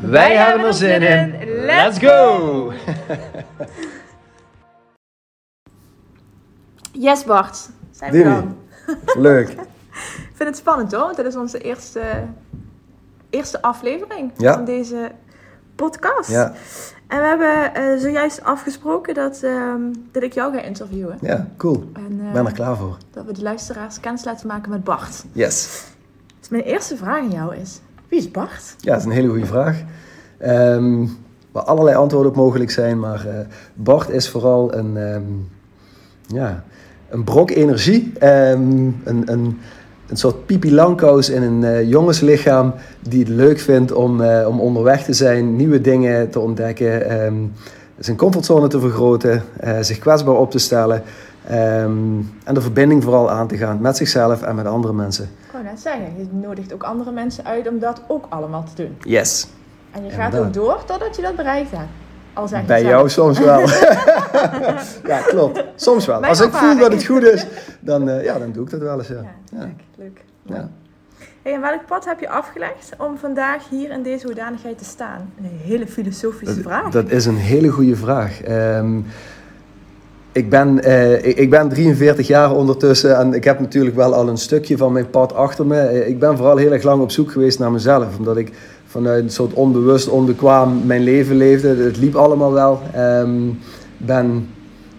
Wij, hebben er zin in. Let's go! Yes Bart, zijn we dan. Leuk. Ik vind het spannend hoor, want dit is onze eerste, eerste aflevering Ja. van deze podcast. Ja, En we hebben eh, zojuist afgesproken dat, ehm, dat ik jou ga interviewen. ja cool. En eh, Ik ben er klaar voor. dat we de luisteraars kennis laten maken met Bart. Yes. Dus mijn eerste vraag aan jou is, wie is Bart? Ja, dat is een hele goede vraag. Ehm, waar allerlei antwoorden op mogelijk zijn, maar eh, Bart is vooral een, ehm, ja, een brok energie. ehm, een, een, een soort pipi langkous in een eh, jongenslichaam die het leuk vindt om, eh, om onderweg te zijn, nieuwe dingen te ontdekken, zijn comfortzone te vergroten, zich kwetsbaar op te stellen ehm, en de verbinding vooral aan te gaan met zichzelf en met andere mensen. Ik wou net zeggen, je nodigt ook andere mensen uit om dat ook allemaal te doen. Yes. En je gaat ook door totdat je dat bereikt hebt. Al zeg Bij jou soms wel. ja, klopt. Soms wel. Als ik voel dat het goed is, dan, eh, ja, dan doe ik dat wel eens. Ja. Ja, Ja. leuk. leuk. Ja. Hey, en welk pad heb je afgelegd om vandaag hier in deze hoedanigheid te staan? Een hele filosofische vraag. Dat, dat is een hele goede vraag. Ehm, ik, ben, eh, ik, ben 43 jaar ondertussen en ik heb natuurlijk wel al een stukje van mijn pad achter me. Eh, Ik ben vooral heel erg lang op zoek geweest naar mezelf, omdat ik vanuit een soort onbewust, onbekwaam mijn leven leefde. Het liep allemaal wel. Ehm ben,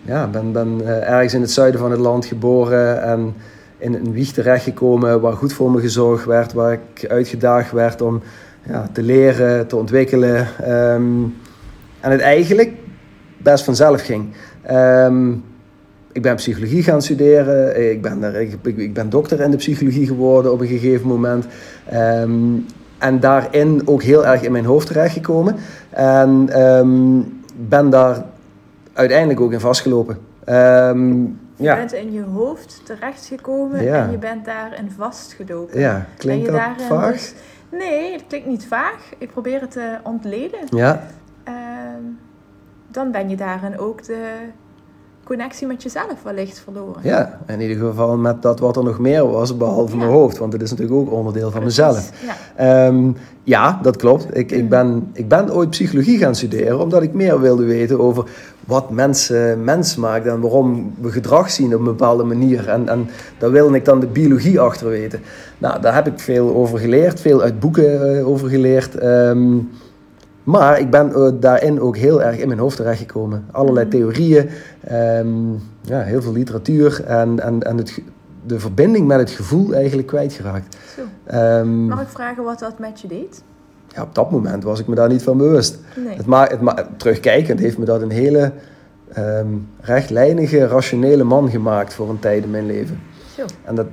ja, ben, ben eh, ergens in het zuiden van het land geboren en in een wieg terechtgekomen waar goed voor me gezorgd werd, waar ik uitgedaagd werd om ja, te leren, te ontwikkelen. ehm, en het eigenlijk best vanzelf ging. Ehm, ik ben psychologie gaan studeren. Ik ben, er, ik, ben dokter in de psychologie geworden op een gegeven moment. Ehm, en daarin ook heel erg in mijn hoofd terechtgekomen. En ehm, ben daar uiteindelijk ook in vastgelopen. Je ja, bent in je hoofd terechtgekomen Ja. en je bent daarin vastgelopen. ja, klinkt En je dat daarin vaag? dus- Nee, het klinkt niet vaag. Ik probeer het te ontleden. Ja, dan ben je daarin ook de connectie met jezelf wellicht verloren. ja, in ieder geval met dat wat er nog meer was, behalve Ja. mijn hoofd. Want het is natuurlijk ook onderdeel van Precies, mezelf. Ja. Ehm, ja, dat klopt. Ik, ik, Mm. ben, ik ben ooit psychologie gaan studeren omdat ik meer wilde weten over wat mensen mens maakt en waarom we gedrag zien op een bepaalde manier. En, en daar wilde ik dan de biologie achter weten. Nou, daar heb ik veel over geleerd, veel uit boeken eh, over geleerd. Ehm, maar ik ben eh, daarin ook heel erg in mijn hoofd terechtgekomen. Allerlei Mm. theorieën, ehm, ja, heel veel literatuur en, en, en het, de verbinding met het gevoel eigenlijk kwijtgeraakt. Zo. Ehm, Mag ik vragen wat dat met je deed? ja, op dat moment was ik me daar niet van bewust. Nee. Het ma het ma terugkijkend heeft me dat een hele ehm, rechtlijnige, rationele man gemaakt voor een tijd in mijn leven. Zo. En dat,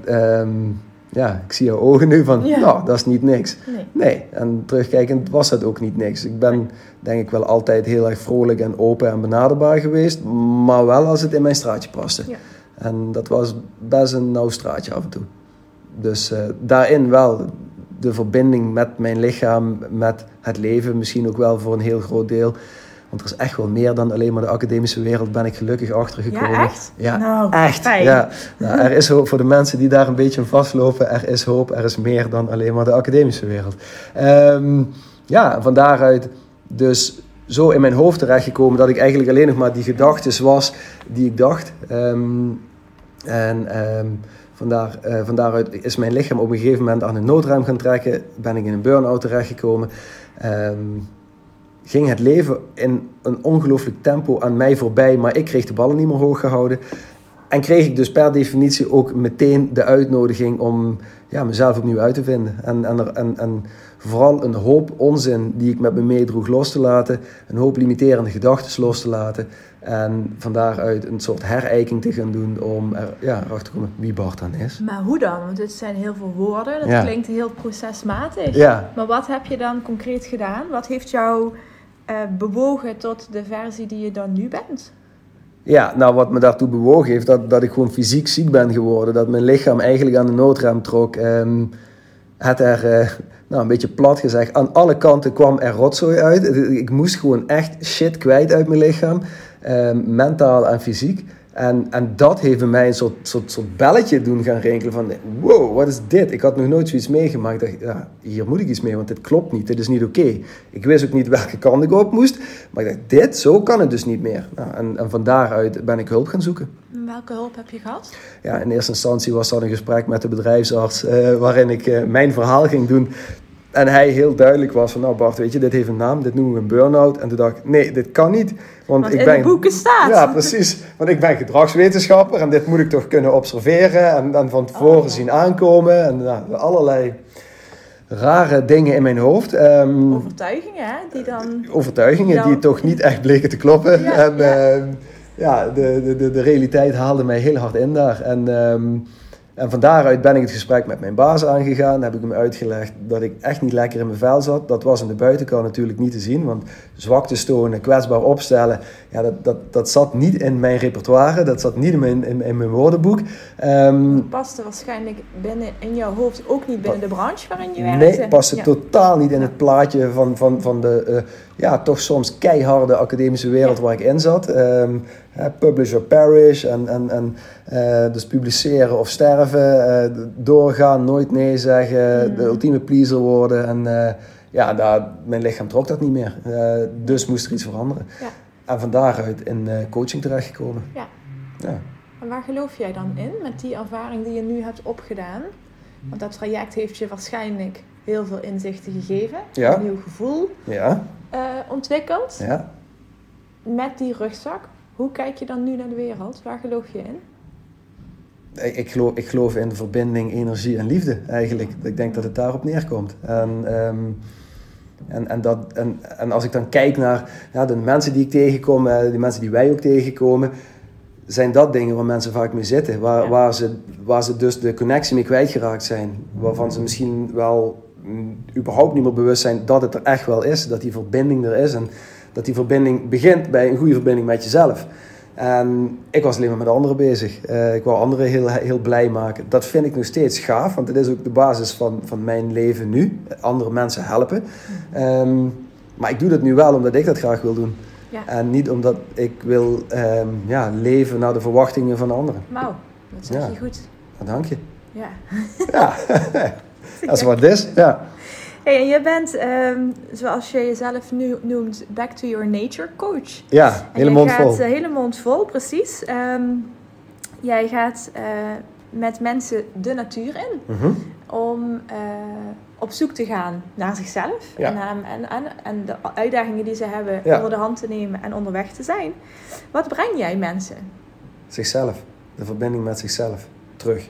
ja, ik zie jouw ogen nu van, Ja. nou, dat is niet niks. Nee. Nee, en terugkijkend was dat ook niet niks. Ik ben denk ik wel altijd heel erg vrolijk en open en benaderbaar geweest, maar wel als het in mijn straatje paste. Ja. En dat was best een nauw straatje af en toe. Dus eh, daarin wel de verbinding met mijn lichaam, met het leven, misschien ook wel voor een heel groot deel. Want er is echt wel meer dan alleen maar de academische wereld, ben ik gelukkig achtergekomen. Ja, echt? Ja, Nou, echt. fijn. Ja. Nou, er is hoop voor de mensen die daar een beetje aan vastlopen. Er is hoop, er is meer dan alleen maar de academische wereld. Ehm, ja, van daaruit dus zo in mijn hoofd terechtgekomen dat ik eigenlijk alleen nog maar die gedachtes was die ik dacht. Ehm, en ehm, vandaar, eh, van daaruit is mijn lichaam op een gegeven moment aan een noodrem gaan trekken. Ben ik in een burn-out terechtgekomen. Ehm, ging het leven in een ongelooflijk tempo aan mij voorbij, maar ik kreeg de ballen niet meer hoog gehouden. en kreeg ik dus per definitie ook meteen de uitnodiging om ja, mezelf opnieuw uit te vinden. En, en, er, en, en vooral een hoop onzin die ik met me meedroeg los te laten. Een hoop limiterende gedachten los te laten. En van daaruit een soort herijking te gaan doen om er, ja, erachter te komen wie Bart dan is. Maar hoe dan? Want het zijn heel veel woorden. Dat Ja. klinkt heel procesmatig. Ja, Maar wat heb je dan concreet gedaan? Wat heeft jou eh, bewogen tot de versie die je dan nu bent? Ja, nou wat me daartoe bewogen heeft, dat, dat ik gewoon fysiek ziek ben geworden. Dat mijn lichaam eigenlijk aan de noodrem trok. Ehm, het er, eh, nou een beetje plat gezegd, aan alle kanten kwam er rotzooi uit. Ik moest gewoon echt shit kwijt uit mijn lichaam. ehm, mentaal en fysiek. En, en dat heeft bij mij een soort, soort, soort belletje doen gaan rinkelen van... Wow, wat is dit? Ik had nog nooit zoiets meegemaakt. Ik dacht, ja, hier moet ik iets mee, want dit klopt niet. Dit is niet oké. Ik wist ook niet welke kant ik op moest. Maar ik dacht, dit, zo kan het dus niet meer. Nou, en, en van daaruit ben ik hulp gaan zoeken. Welke hulp heb je gehad? Ja, in eerste instantie was dat een gesprek met de bedrijfsarts... eh, waarin ik eh, mijn verhaal ging doen... En hij heel duidelijk was van, nou Bart, weet je, dit heeft een naam, dit noemen we een burn-out. En toen dacht ik, nee, dit kan niet. Want, Want ik in ben... de boeken staat. Ja, precies. Want ik ben gedragswetenschapper en dit moet ik toch kunnen observeren en, en van tevoren Oh, zien aankomen. En nou, allerlei rare dingen in mijn hoofd. Ehm, Overtuigingen, hè? Die dan... overtuigingen die toch niet echt bleken te kloppen. Ja, en ja. ehm, ja, de, de, de, de realiteit haalde mij heel hard in daar. En, ehm, en van daaruit ben ik het gesprek met mijn baas aangegaan. Heb ik hem uitgelegd dat ik echt niet lekker in mijn vel zat. Dat was aan de buitenkant natuurlijk niet te zien. Want zwakte tonen, kwetsbaar opstellen, ja, dat, dat, dat zat niet in mijn repertoire. Dat zat niet in mijn, in, in mijn woordenboek. Ehm, paste waarschijnlijk binnen in jouw hoofd ook niet binnen de branche waarin je werkte. Nee, paste Ja. totaal niet in het plaatje van, van, van de eh, ja, toch soms keiharde academische wereld waar ik in zat. Ehm, hè, publish or perish en, en, en eh, dus publiceren of sterven, eh, doorgaan, nooit nee zeggen, Mm. de ultieme pleaser worden. En eh, ja, daar, mijn lichaam trok dat niet meer. Dus moest er iets veranderen. Ja. En van daaruit in coaching terechtgekomen. Ja. Ja. En waar geloof jij dan in met die ervaring die je nu hebt opgedaan? Want dat traject heeft je waarschijnlijk heel veel inzichten gegeven. Ja. Een nieuw gevoel Ja, eh, ontwikkeld. ja. Met die rugzak. Hoe kijk je dan nu naar de wereld? Waar geloof je in? Ik, ik, geloof, ik geloof in verbinding, energie en liefde eigenlijk. Ik denk dat het daarop neerkomt. En, ehm, en, en, dat, en, en als ik dan kijk naar ja, de mensen die ik tegenkom, eh, de mensen die wij ook tegenkomen, zijn dat dingen waar mensen vaak mee zitten. Waar, Ja. waar, ze, waar ze dus de connectie mee kwijtgeraakt zijn. Waarvan ze misschien wel überhaupt niet meer bewust zijn dat het er echt wel is. Dat die verbinding er is. En dat die verbinding begint bij een goede verbinding met jezelf. En ik was alleen maar met anderen bezig. Eh, ik wou anderen heel, heel blij maken. Dat vind ik nog steeds gaaf, want het is ook de basis van, van mijn leven nu. Andere mensen helpen. Ehm, maar ik doe dat nu wel omdat ik dat graag wil doen. Ja. En niet omdat ik wil ehm, ja, leven naar de verwachtingen van anderen. Wauw, dat zeg Ja. je goed. Nou, dank je. Ja. Ja, dat is wat het is. Ja. Hey, en je bent, ehm, zoals je jezelf nu noemt, back to your nature coach. Ja, hele mond vol. eh, hele mond vol, precies. Ehm, jij gaat eh, met mensen de natuur in Mhm. om eh, op zoek te gaan naar zichzelf Ja. en, en, en, en de uitdagingen die ze hebben Ja. onder de hand te nemen en onderweg te zijn. Wat breng jij mensen? Zichzelf. De verbinding met zichzelf. Terug.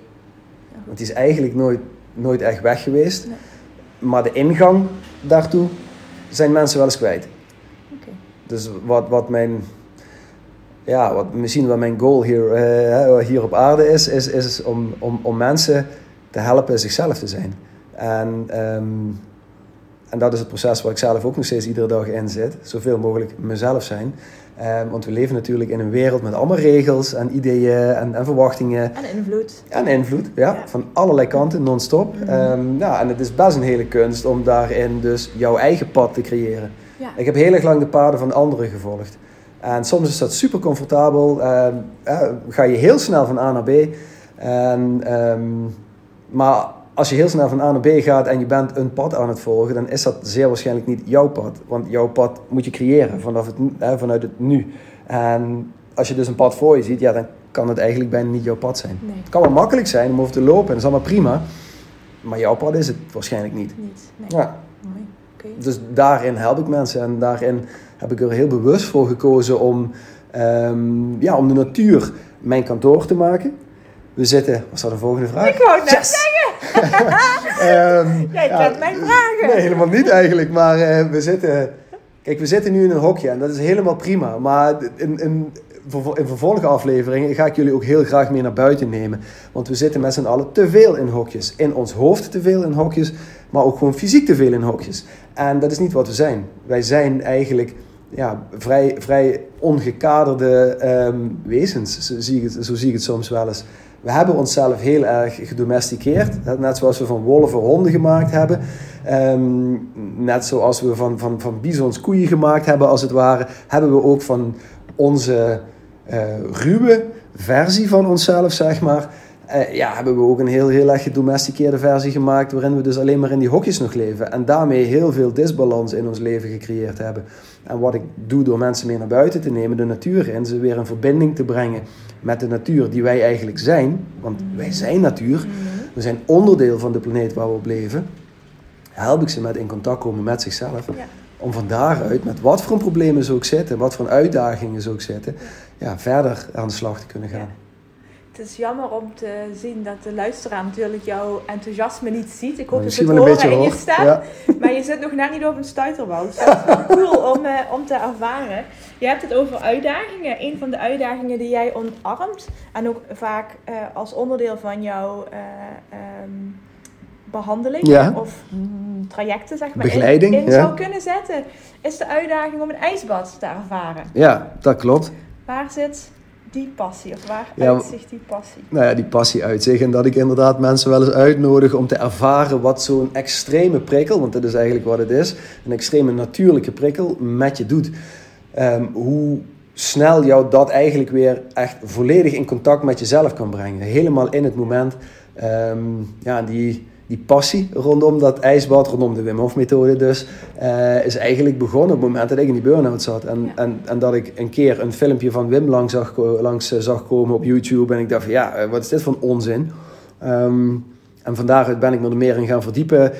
Want die is eigenlijk nooit, nooit echt weg geweest. Nee. Maar de ingang daartoe zijn mensen wel eens kwijt. Dus wat, wat mijn, ja, wat misschien wel mijn goal hier, eh, hier op aarde is, is, is om, om, om mensen te helpen zichzelf te zijn. En, ehm, en dat is het proces waar ik zelf ook nog steeds iedere dag in zit. Zoveel mogelijk mezelf zijn. Ehm, want we leven natuurlijk in een wereld met allemaal regels en ideeën en, en verwachtingen. En invloed. En invloed, ja, Ja. van allerlei kanten, non-stop. Ehm, ja, en het is best een hele kunst om daarin dus jouw eigen pad te creëren. Ja. Ik heb heel erg lang de paden van anderen gevolgd. En soms is dat super comfortabel. ehm, eh, ga je heel snel van A naar B. En, maar als je heel snel van A naar B gaat en je bent een pad aan het volgen, dan is dat zeer waarschijnlijk niet jouw pad. Want jouw pad moet je creëren vanaf het, eh, vanuit het nu. En als je dus een pad voor je ziet, ja, dan kan het eigenlijk bijna niet jouw pad zijn. Nee, Het kan wel makkelijk zijn om over te lopen en dat is allemaal prima. Maar jouw pad is het waarschijnlijk niet. niet. Nee. Ja. Mooi. Oké. Dus daarin help ik mensen en daarin heb ik er heel bewust voor gekozen om, ehm, ja, om de natuur mijn kantoor te maken. We zitten, was dat de volgende vraag? Ik wou het net Yes! zeggen. Ehm, Jij ja, mijn vragen. Nee, helemaal niet eigenlijk. Maar eh, we zitten. Kijk, we zitten nu in een hokje en dat is helemaal prima. Maar in, in, in vervolgafleveringen ga ik jullie ook heel graag mee naar buiten nemen. Want we zitten met z'n allen te veel in hokjes. In ons hoofd te veel in hokjes, maar ook gewoon fysiek te veel in hokjes. En dat is niet wat we zijn. Wij zijn eigenlijk ja, vrij, vrij ongekaderde ehm, wezens. Zo zie, ik het, zo zie ik het soms wel eens. We hebben onszelf heel erg gedomesticeerd. Net zoals we van wolven honden gemaakt hebben. Ehm, net zoals we van, van, van bizons koeien gemaakt hebben, als het ware. Hebben we ook van onze eh, ruwe versie van onszelf, zeg maar. Eh, ja, hebben we ook een heel, heel erg gedomesticeerde versie gemaakt. Waarin we dus alleen maar in die hokjes nog leven. En daarmee heel veel disbalans in ons leven gecreëerd hebben. En wat ik doe door mensen mee naar buiten te nemen, de natuur in, ze weer in verbinding te brengen met de natuur die wij eigenlijk zijn. Want wij zijn natuur. We zijn onderdeel van de planeet waar we op leven. Help ik ze met in contact komen met zichzelf. Ja. Om van daaruit, met wat voor problemen ze ook zitten, wat voor uitdagingen ze ook zitten, ja, verder aan de slag te kunnen gaan. Het is jammer om te zien dat de luisteraar natuurlijk jouw enthousiasme niet ziet. Ik hoop dat ze het horen in je stem. Ja. Maar je zit nog net niet op een stuiterbouw. Dus dat is wel cool om, eh, om te ervaren. Je hebt het over uitdagingen. Een van de uitdagingen die jij omarmt. En ook vaak eh, als onderdeel van jouw eh, ehm, behandeling Ja. of mm, trajecten zeg maar, Begeleiding, in, in ja. zou kunnen zetten. Is de uitdaging om een ijsbad te ervaren. ja, dat klopt. Waar zit die passie? Of waar Ja, uitzicht die passie? nou ja, die passie uit zich. En dat ik inderdaad mensen wel eens uitnodig om te ervaren wat zo'n extreme prikkel, want dat is eigenlijk wat het is, een extreme natuurlijke prikkel met je doet. Ehm, hoe snel jou dat eigenlijk weer echt volledig in contact met jezelf kan brengen. Helemaal in het moment. Ehm, ja, die, die passie rondom dat ijsbad, rondom de Wim Hof methode dus, eh, is eigenlijk begonnen op het moment dat ik in die burn-out zat. En, Ja. en, en dat ik een keer een filmpje van Wim langs zag, langs, eh, zag komen op YouTube. En ik dacht van ja, eh, wat is dit voor onzin? Ehm, en van daaruit ben ik me er meer in gaan verdiepen.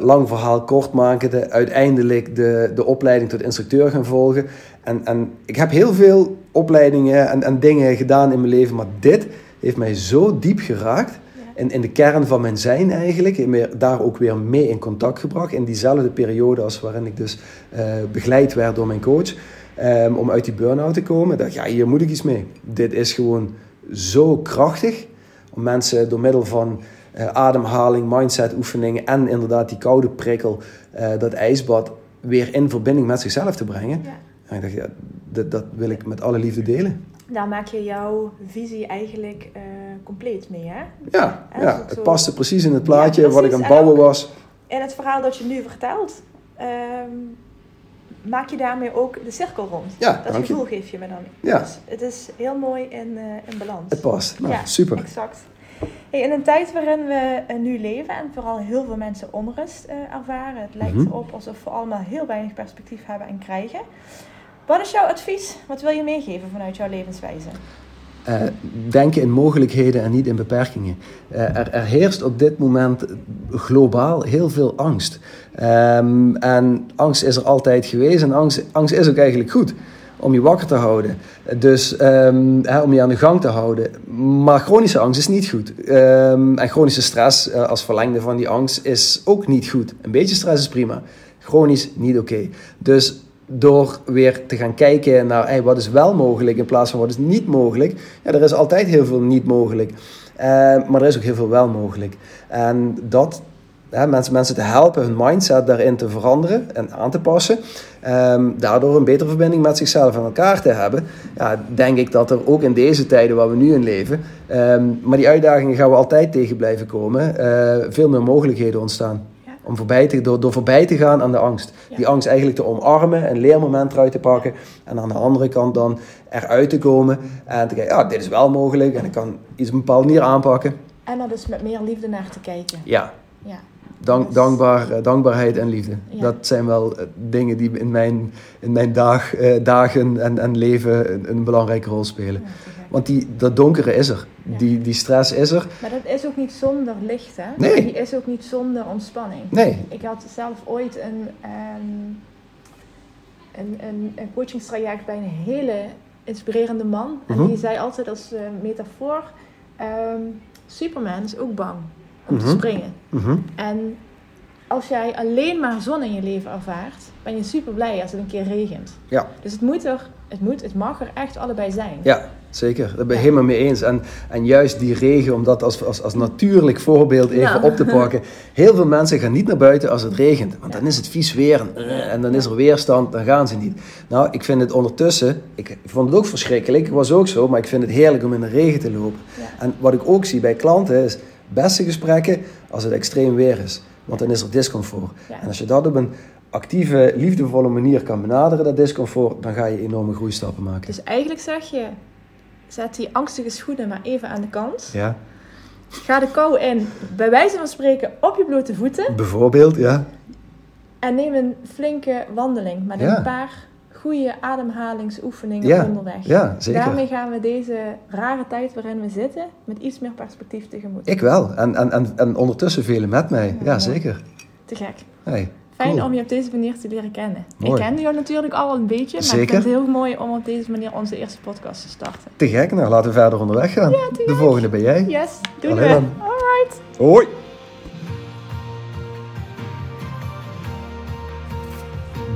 Lang verhaal kort maken. De, uiteindelijk de, de opleiding tot instructeur gaan volgen. En, en ik heb heel veel opleidingen en, en dingen gedaan in mijn leven. Maar dit heeft mij zo diep geraakt. In, in de kern van mijn zijn eigenlijk. Daar ook weer mee in contact gebracht. In diezelfde periode als waarin ik dus eh, begeleid werd door mijn coach. ehm, om uit die burn-out te komen. Ik dacht, ja, hier moet ik iets mee. Dit is gewoon zo krachtig. Om mensen door middel van eh, ademhaling, mindset oefeningen en inderdaad die koude prikkel, eh, dat ijsbad, weer in verbinding met zichzelf te brengen. Ja. En ik dacht, ja, dat, dat wil ik met alle liefde delen. Daar maak je jouw visie eigenlijk eh, compleet mee, hè? Ja, Ja, het paste precies in het plaatje Ja, wat ik aan het bouwen was. En het verhaal dat je nu vertelt, ehm, maak je daarmee ook de cirkel rond. Ja, dat je. gevoel geef je me dan. Ja. Dus het is heel mooi in, eh, in balans. Het past. Nou, Ja, super. Exact. Hey, in een tijd waarin we eh, nu leven en vooral heel veel mensen onrust ervaren, het lijkt Mhm. erop alsof we allemaal heel weinig perspectief hebben en krijgen. Wat is jouw advies? Wat wil je meegeven vanuit jouw levenswijze? Eh, denken in mogelijkheden en niet in beperkingen. Eh, er, er heerst op dit moment globaal heel veel angst. Ehm, en angst is er altijd geweest en angst, angst is ook eigenlijk goed om je wakker te houden. Dus ehm, om je aan de gang te houden. Maar chronische angst is niet goed. Ehm, en chronische stress eh, als verlengde van die angst is ook niet goed. Een beetje stress is prima. Chronisch niet oké. Dus door weer te gaan kijken naar wat is wel mogelijk in plaats van wat is niet mogelijk. Ja, er is altijd heel veel niet mogelijk. Eh, maar er is ook heel veel wel mogelijk. En dat hè, mensen, mensen te helpen hun mindset daarin te veranderen en aan te passen. ehm, daardoor een betere verbinding met zichzelf en elkaar te hebben. Ja, denk ik dat er ook in deze tijden waar we nu in leven. ehm, maar die uitdagingen gaan we altijd tegen blijven komen. eh, veel meer mogelijkheden ontstaan. Om voorbij te, door, door voorbij te gaan aan de angst. Ja. Die angst eigenlijk te omarmen, een leermoment eruit te pakken. En aan de andere kant dan eruit te komen. En te kijken, ja, dit is wel mogelijk. En ik kan iets op een bepaalde manier aanpakken. En er dus met meer liefde naar te kijken. Ja, Ja. dank, Dus- dankbaar, eh, dankbaarheid en liefde. Ja. Dat zijn wel eh, dingen die in mijn, in mijn dag, eh, dagen en, en leven een, een belangrijke rol spelen. Ja. Want die, dat donkere is er. Ja. Die, die stress is er. Maar dat is ook niet zonder licht, hè? Nee. Die is ook niet zonder ontspanning. Nee. Ik had zelf ooit een, een, een, een coachingstraject bij een hele inspirerende man. En Mhm. die zei altijd als eh, metafoor: ehm, Superman is ook bang om te Mhm. springen. Mhm. En als jij alleen maar zon in je leven ervaart, ben je super blij als het een keer regent. Ja. Dus het moet er, het moet, het mag er echt allebei zijn. Ja, zeker. Daar ben ik helemaal mee eens. En, en juist die regen, om dat als, als, als natuurlijk voorbeeld even Ja. op te pakken. Heel veel mensen gaan niet naar buiten als het regent. Want dan is het vies weer en, eh, en dan is er weerstand, dan gaan ze niet. Nou, ik vind het ondertussen, ik vond het ook verschrikkelijk. Ik was ook zo, maar ik vind het heerlijk om in de regen te lopen. Ja. En wat ik ook zie bij klanten is beste gesprekken als het extreem weer is. Want dan is er discomfort. Ja. En als je dat op een actieve, liefdevolle manier kan benaderen, dat discomfort, dan ga je enorme groeistappen maken. Dus eigenlijk zeg je, zet die angstige schoenen maar even aan de kant. Ja, Ga de kou in, bij wijze van spreken, op je blote voeten. bijvoorbeeld, ja. En neem een flinke wandeling met Ja. een paar goede ademhalingsoefeningen Ja, onderweg. ja, zeker. Daarmee gaan we deze rare tijd waarin we zitten met iets meer perspectief tegemoet. Ik wel. En, en, en, en ondertussen velen met mij. Ja, Ja. zeker. Te gek. Hey, Fijn cool. om je op deze manier te leren kennen. Mooi. Ik kende jou natuurlijk al een beetje, maar ik Zeker. vind het heel mooi om op deze manier onze eerste podcast te starten. Te gek. Nou, laten we verder onderweg gaan. te De volgende ben jij. Yes, doen Allee we. dan. Alright. Hoi.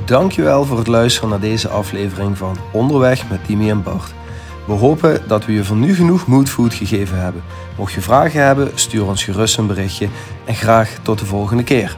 Dankjewel voor het luisteren naar deze aflevering van Onderweg met Timmy en Bart. We hopen dat we je voor nu genoeg moodfood gegeven hebben. Mocht je vragen hebben, stuur ons gerust een berichtje en graag tot de volgende keer.